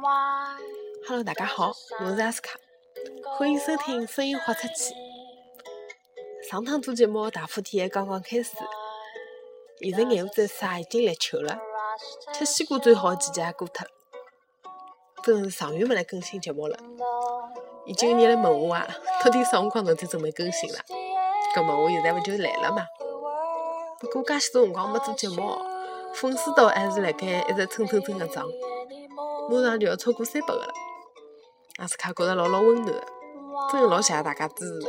Hello，大家好，我是阿斯卡，欢迎收听《声音豁出去》。上趟做节目大风天刚刚开始，现在眼下子啥已经立秋了，吃西瓜最好的季节也过脱了。真是长月没来更新节目了，已经有人来问我啊，到底啥辰光能再准备更新了？葛么我现在不就来了嘛？不过介许多辰光没做节目，粉丝倒还是辣盖一直蹭蹭蹭的涨，马上就要超过三百个了。阿斯卡觉着老老温暖的，真的老谢谢大家支持。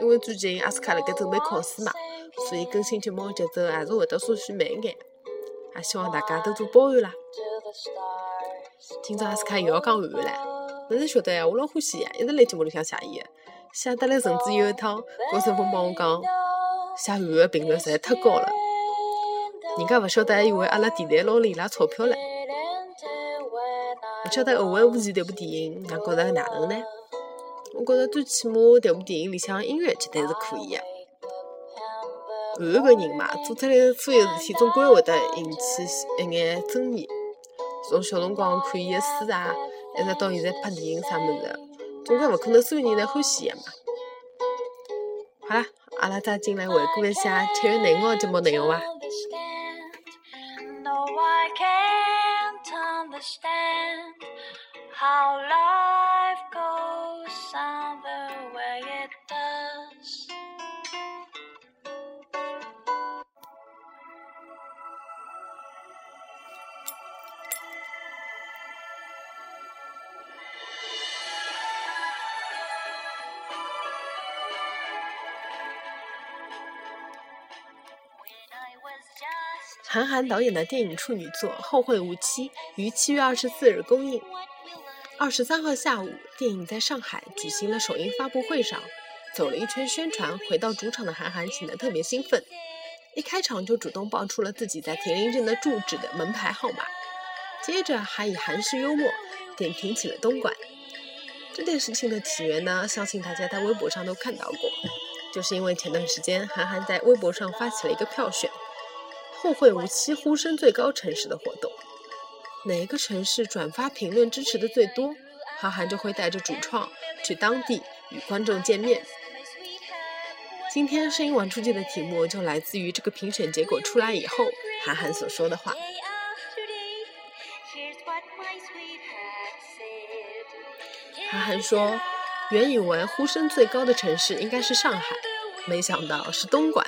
因为最近阿斯卡辣盖准备考试嘛，所以更新节目的节奏还是会得稍许慢一眼，也希望大家多多包涵啦。今朝阿斯卡又要讲韩语了，侬是晓得呀？我老欢喜呀，一直辣节目里向写伊的，写得来甚至有一趟高顺峰帮我讲，写韩语的频率实在太高了，人家勿晓得还以为阿拉电台捞了伊拉钞票唻。勿晓得《后会无期》迭部电影，㑚觉着哪能呢？我觉着最起码迭部电影里向音乐绝对是可以个。韩国人嘛，做出来所有事体总归会得引起一眼争议。从小辰光看伊个书啊，一直到现在拍电影啥物事，总归勿可能所有人侪欢喜伊嘛。好啦，阿拉再进来回顾一下七月廿五号节目内容伐。韩寒导演的电影处女作《后会无期》于七月二十四日公映。二十三号下午，电影在上海举行了首映发布会上，走了一圈宣传，回到主场的韩寒显得特别兴奋，一开场就主动报出了自己在田林镇的住址的门牌号码，接着还以韩式幽默点评起了东莞。这件事情的起源呢，相信大家在微博上都看到过，就是因为前段时间韩寒在微博上发起了一个票选。后会无期，呼声最高城市的活动，哪一个城市转发评论支持的最多，韩寒就会带着主创去当地与观众见面。今天声音玩出去的题目就来自于这个评选结果出来以后，韩寒所说的话。韩寒说：“原以为呼声最高的城市应该是上海，没想到是东莞。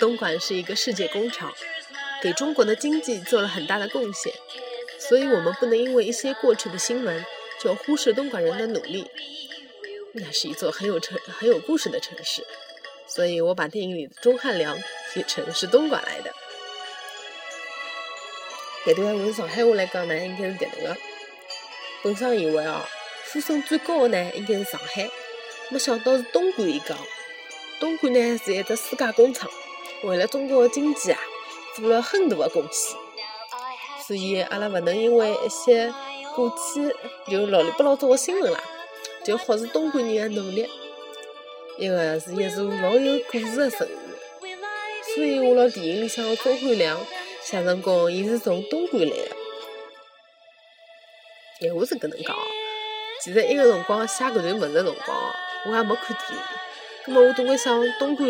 东莞是一个世界工厂。”给中国的经济做了很大的贡献，所以我们不能因为一些过去的新闻就忽视东莞人的努力。那是一座很有城、很有故事的城市，所以我把电影里的钟汉良写成是东莞来的。这段用上海话来讲呢，应该是这能的。本上以为啊，呼声最高的呢应该是上海，没想到是东莞一讲。东莞呢是一只世界工厂，为了中国的经济啊。做了很大的贡献，所以阿拉勿能因为一些过去就老里不老早的新闻啦，就忽视东莞人的努力。一个是一座老有故事的城市，所以我辣电影里向的钟汉良写成功，伊是从东莞来的。闲话是搿能讲，其实一个辰光写搿段文字辰光，我还没看电影，葛末我总归想东莞。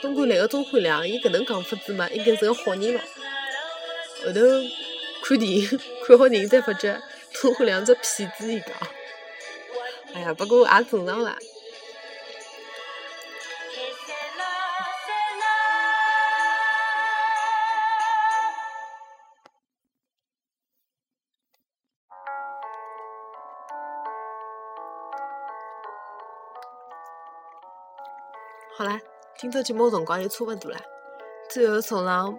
东莞来的钟汉良，伊搿能讲法子嘛，应该是个好人咯。后头看电影看好电影，才发觉钟汉良只骗子一个。哎呀，不过也正常啦。好啦。今朝节目辰光也差勿多了，最后送上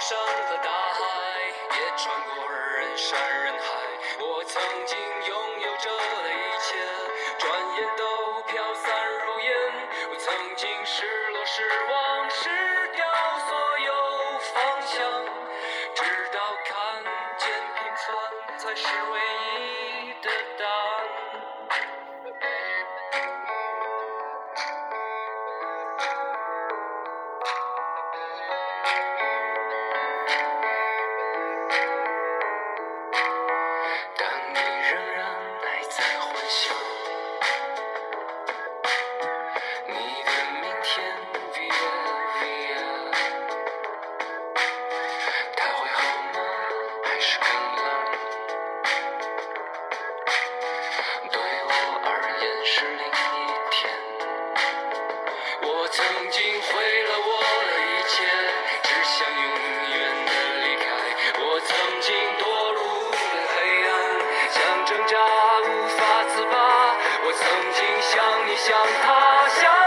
山和大海也穿过人山人你，像他，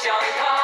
想他。